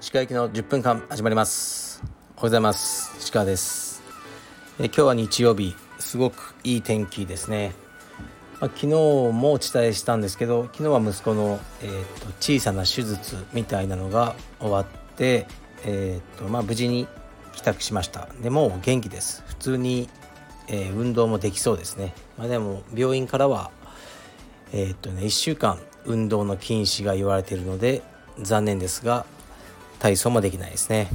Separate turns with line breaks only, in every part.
石川行きの10分間始まります。おはようございます。石川です。え今日は日曜日。すごくいい天気ですね、まあ、昨日もお伝えしたんですけど昨日は息子の、えーと、小さな手術みたいなのが終わって、えーとまあ、無事に帰宅しました。でも元気です。普通に、えー、運動もできそうですね、まあ、でも病院からはえー、っとね1週間運動の禁止が言われているので残念ですが体操もできないですね。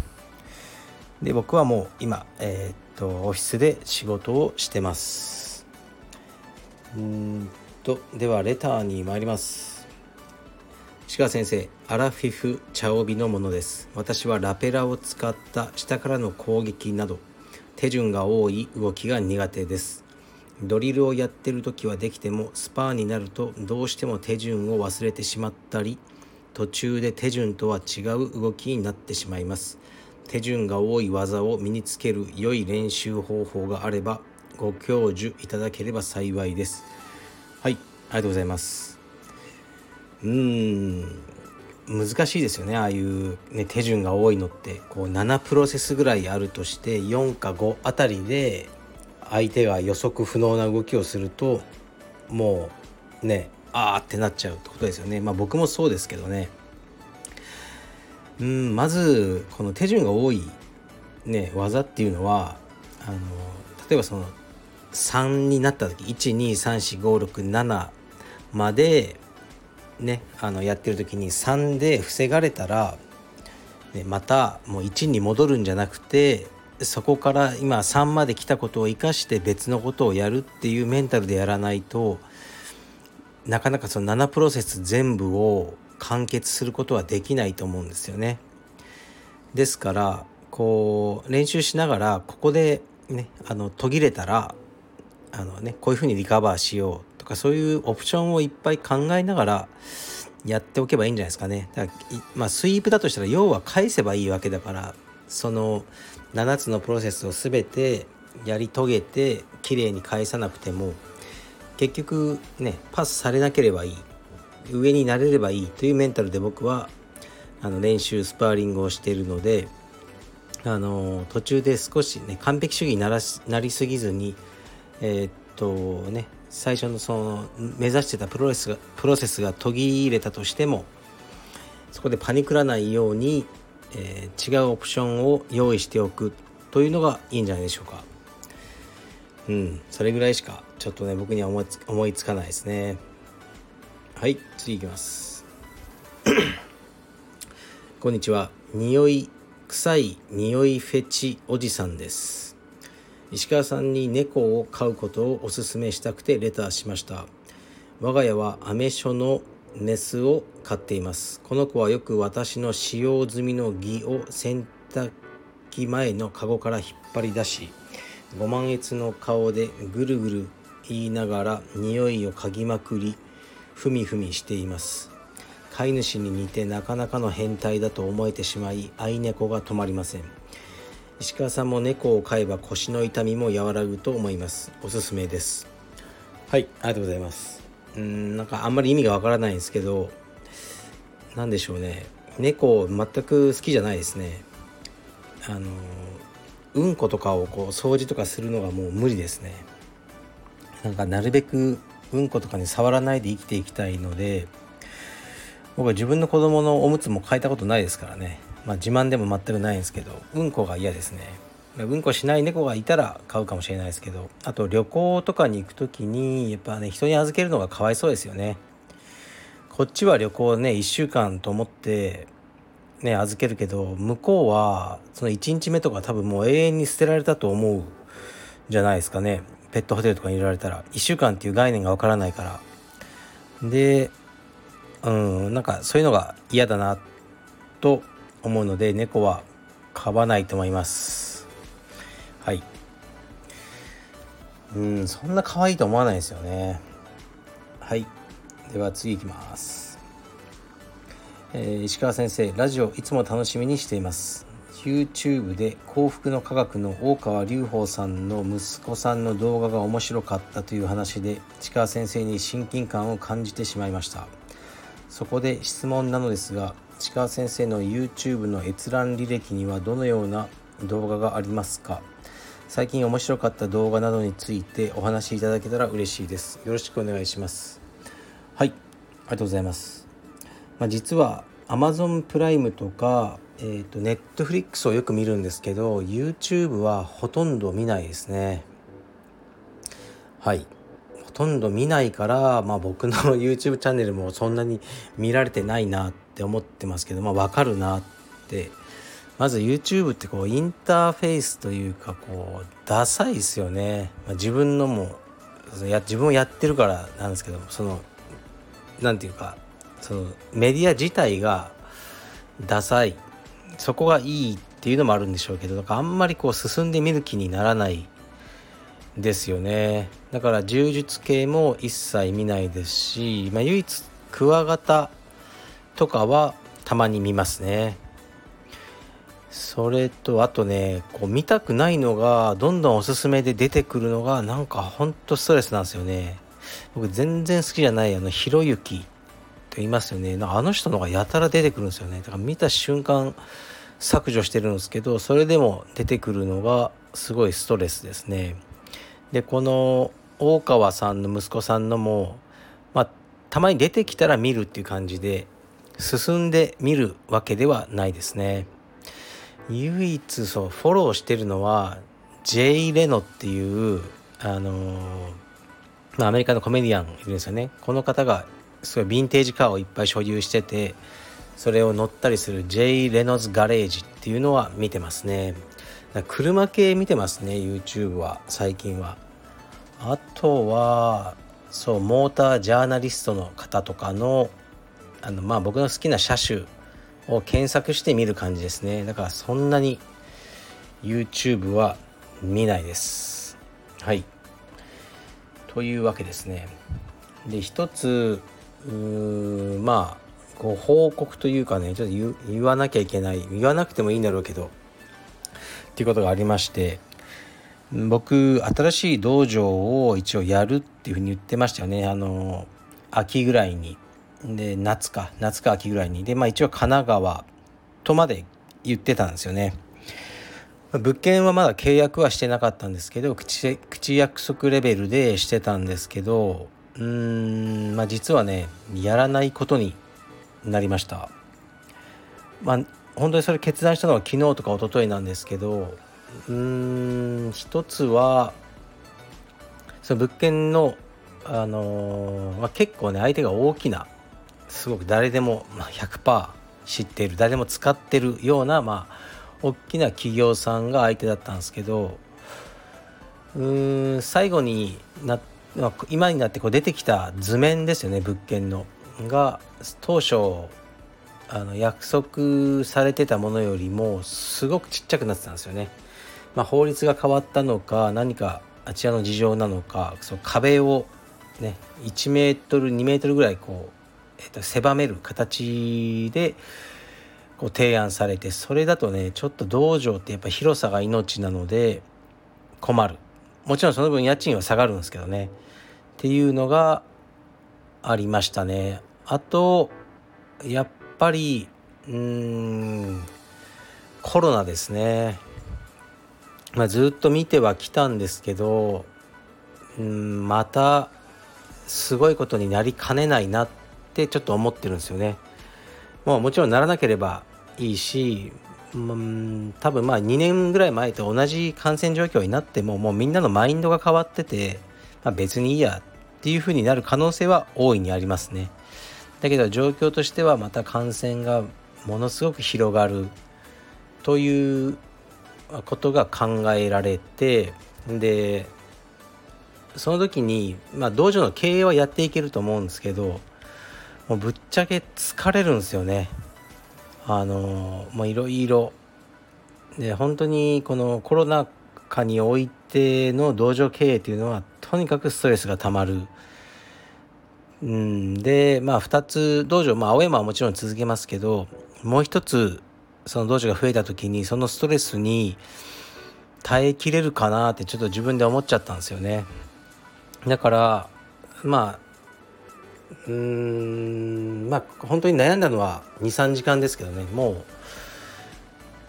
で僕はもう今えー、っとオフィスで仕事をしてます。うんとではレターに参ります。石川先生アラフィフ茶帯のものです。私はラペラを使った下からの攻撃など手順が多い動きが苦手です。ドリルをやってる時はできてもスパーになるとどうしても手順を忘れてしまったり途中で手順とは違う動きになってしまいます。手順が多い技を身につける良い練習方法があればご教授いただければ幸いです。はいありがとうございます。うーん難しいですよね。ああいう、ね、手順が多いのってこう7プロセスぐらいあるとして4か5あたりで相手が予測不能な動きをするともうねあーってなっちゃうってことですよね。まあ僕もそうですけどね。うんまずこの手順が多いね技っていうのはあの例えばその3になった時1234567までねあのやってる時に3で防がれたら、ね、またもう1に戻るんじゃなくてそこから今3まで来たことを生かして別のことをやるっていうメンタルでやらないとなかなかその7プロセス全部を完結することはできないと思うんですよね。ですからこう練習しながらここでねあの途切れたらあのねこういうふうにリカバーしようとかそういうオプションをいっぱい考えながらやっておけばいいんじゃないですかね。だからまあスイープだとしたら要は返せばいいわけだからその7つのプロセスを全てやり遂げてきれいに返さなくても結局ねパスされなければいい。上になれればいいというメンタルで僕はあの練習スパーリングをしているのであの途中で少しね完璧主義にならなりすぎずにえー、っとね最初のその目指してたプロセスがプロセスが途切れたとしてもそこでパニクらないように、えー、違うオプションを用意しておくというのがいいんじゃないでしょうか。うんそれぐらいしかちょっとね僕には思いつ思いつかないですね。はい次いきます。こんにちは。匂い臭い匂いフェチおじさんです。石川さんに猫を飼うことをお勧めしたくてレターしました。我が家はアメ書のメスを飼っています。この子はよく私の使用済みの儀を洗濯機前のカゴから引っ張り出しご満悦の顔でぐるぐる言いながら匂いを嗅ぎまくりふみふみしています。飼い主に似てなかなかの変態だと思えてしまい愛猫が止まりません。石川さんも猫を飼えば腰の痛みも和らぐと思います。おすすめです。はいありがとうございます。うんなんかあんまり意味がわからないんですけど何でしょうね。猫全く好きじゃないですね。あのうんことかをこう掃除とかするのがもう無理ですね。なんかなるべくうんことかに触らないで生きていきたいので僕は自分の子供のおむつも変えたことないですからね。まあ自慢でも全くないんですけどうんこが嫌ですね。うん。こしない猫がいたら飼うかもしれないですけどあと旅行とかに行く時にやっぱね人に預けるのがかわいそうですよねこっちは旅行ね1週間と思ってね預けるけど向こうはその1日目とか多分もう永遠に捨てられたと思うじゃないですかねペットホテルとかに入れられたら1週間っていう概念がわからないからでうん。なん。かそういうのが嫌だなと思うので猫は飼わないと思いますうんそんな可愛いと思わないですよね。はい。では次いきます。えー、石川先生ラジオいつも楽しみにしています。YouTube で幸福の科学の大川隆法さんの息子さんの動画が面白かったという話で市川先生に親近感を感じてしまいました。そこで質問なのですが市川先生の YouTube の閲覧履歴にはどのような動画がありますか？最近面白かった動画などについてお話しいただけたら嬉しいです。よろしくお願いします。はい。ありがとうございます。まあ、実は Amazon プライムとかえーと、ネットフリックスをよく見るんですけど YouTube はほとんど見ないですね。はい。ほとんど見ないから、まあ、僕の YouTube チャンネルもそんなに見られてないなって思ってますけどまあ分かるなってまず YouTube ってこうインターフェースというかこうダサいですよね、まあ、自分のもや自分をやってるからなんですけどその何て言うかそのメディア自体がダサい。そこがいいっていうのもあるんでしょうけどなんかあんまりこう進んでみる気にならないですよね。だから柔術系も一切見ないですし、まあ、唯一クワガタとかはたまに見ますね。それとあとねこう見たくないのがどんどんおすすめで出てくるのがなんかほんとストレスなんですよね。僕全然好きじゃないあのひろゆきって言いますよね。あの人のがやたら出てくるんですよね。だから見た瞬間削除してるんですけどそれでも出てくるのがすごいストレスですね。でこの大川さんの息子さんのもまあたまに出てきたら見るっていう感じで進んで見るわけではないですね。唯一そうフォローしてるのは J レノっていうあのまあ、アメリカのコメディアンいるんですよね。この方がすごいヴィンテージカーをいっぱい所有しててそれを乗ったりする J レノズガレージっていうのは見てますね。車系見てますね YouTube は最近は。あとはそうモータージャーナリストの方とかのあのまあ僕の好きな車種を検索して見る感じですね。だからそんなに YouTube は見ないです。はい。というわけですね。で一つまあご報告というかねちょっと言わなきゃいけない言わなくてもいいんだろうけどっていうことがありまして僕新しい道場を一応やるっていうふうに言ってましたよね。あの秋ぐらいに。で夏か夏か秋ぐらいに。でまあ一応神奈川とまで言ってたんですよね。物件はまだ契約はしてなかったんですけど口口約束レベルでしてたんですけどうーんまあ実はねやらないことになりました。まあ本当にそれ決断したのは昨日とか一昨日なんですけどうーん一つはその物件のあのー、まあ、結構ね相手が大きなすごく誰でも100%知っている誰でも使ってるようなまあ大きな企業さんが相手だったんですけどうーん最後にな今になってこう出てきた図面ですよね物件のが当初あの約束されてたものよりもすごくちっちゃくなってたんですよね。まあ、法律が変わったのか何かあちらの事情なのかその壁をね1メートル2メートルぐらいこう、えー、と狭める形でこう提案されてそれだとねちょっと道場ってやっぱ広さが命なので困るもちろんその分家賃は下がるんですけどねっていうのがありましたね。あとやっぱりうんコロナですね。まあ、ずっと見てはきたんですけどうんまたすごいことになりかねないなってってちょっと思ってるんですよね。もうもちろんならなければいいし、うん、多分まあ2年ぐらい前と同じ感染状況になってももうみんなのマインドが変わってて、まあ、別にいいやっていうふうになる可能性は大いにありますね。だけど状況としてはまた感染がものすごく広がるということが考えられてでその時に、まあ、道場の経営はやっていけると思うんですけどもうぶっちゃけ疲れるんですよね。あのもういろいろで本当にこのコロナ禍においての道場経営というのはとにかくストレスがたまる。うん、でまあ2つ道場、まあ、青山はもちろん続けますけどもう一つその道場が増えた時にそのストレスに耐えきれるかなってちょっと自分で思っちゃったんですよねだからまあうーんまあ本当に悩んだのは23時間ですけどねも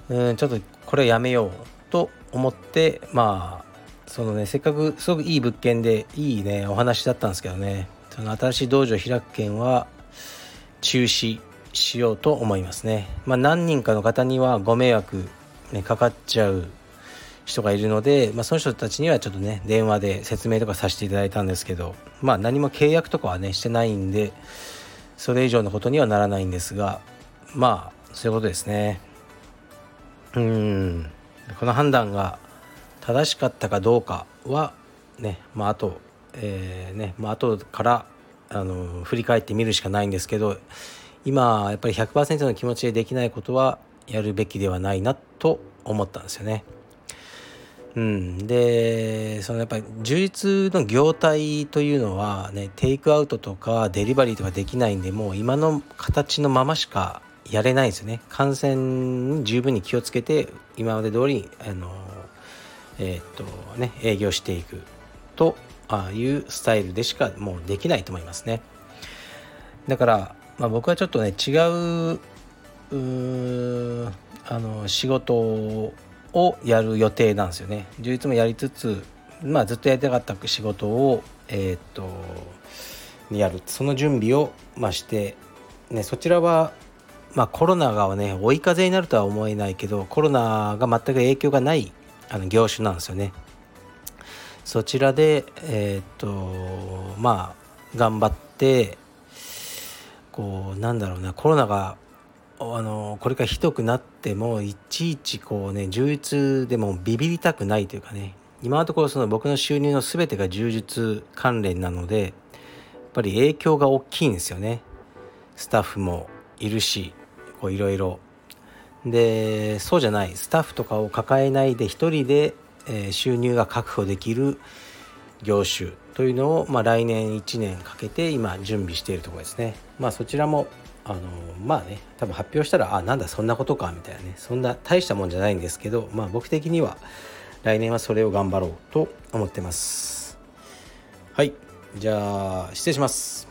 ううんちょっとこれやめようと思ってまあそのねせっかくすごくいい物件でいいねお話だったんですけどねその新しい道場開く件は中止しようと思いますね。まあ、何人かの方にはご迷惑、ね、かかっちゃう人がいるので、まあ、その人たちにはちょっとね電話で説明とかさせていただいたんですけどまあ何も契約とかはねしてないんでそれ以上のことにはならないんですがまあそういうことですねうんこの判断が正しかったかどうかはねまああとえー、ねまあ後からあの振り返ってみるしかないんですけど今やっぱり100%の気持ちでできないことはやるべきではないなと思ったんですよね。うん、でそのやっぱり充実の業態というのはねテイクアウトとかデリバリーとかできないんでもう今の形のまましかやれないですよね。感染に十分に気をつけて今まで通りあのえー、っとね営業していくとああいうスタイルでしかもうできないと思いますね。だから、まあ、僕はちょっとね違ううあの仕事ををやる予定なんですよね充実もやりつつまあずっとやりたかった仕事をえー、っとやるその準備を、まあ、して、ね、そちらはまあ、コロナがね追い風になるとは思えないけどコロナが全く影響がないあの業種なんですよね。そちらでえー、っとまあ頑張ってこうなんだろうなコロナがあのこれからひどくなってもいちいちこうね充実でもビビりたくないというかね今のところその僕の収入の全てが充実関連なのでやっぱり影響が大きいんですよね。スタッフもいるしこういろいろでそうじゃない。スタッフとかを抱えないで一人でえ収入が確保できる業種というのを、まあ、来年1年かけて今準備しているところですね。まあそちらもあのまあね多分発表したらあなんだそんなことかみたいなねそんな大したもんじゃないんですけどまあ僕的には来年はそれを頑張ろうと思ってます。はいじゃあ失礼します。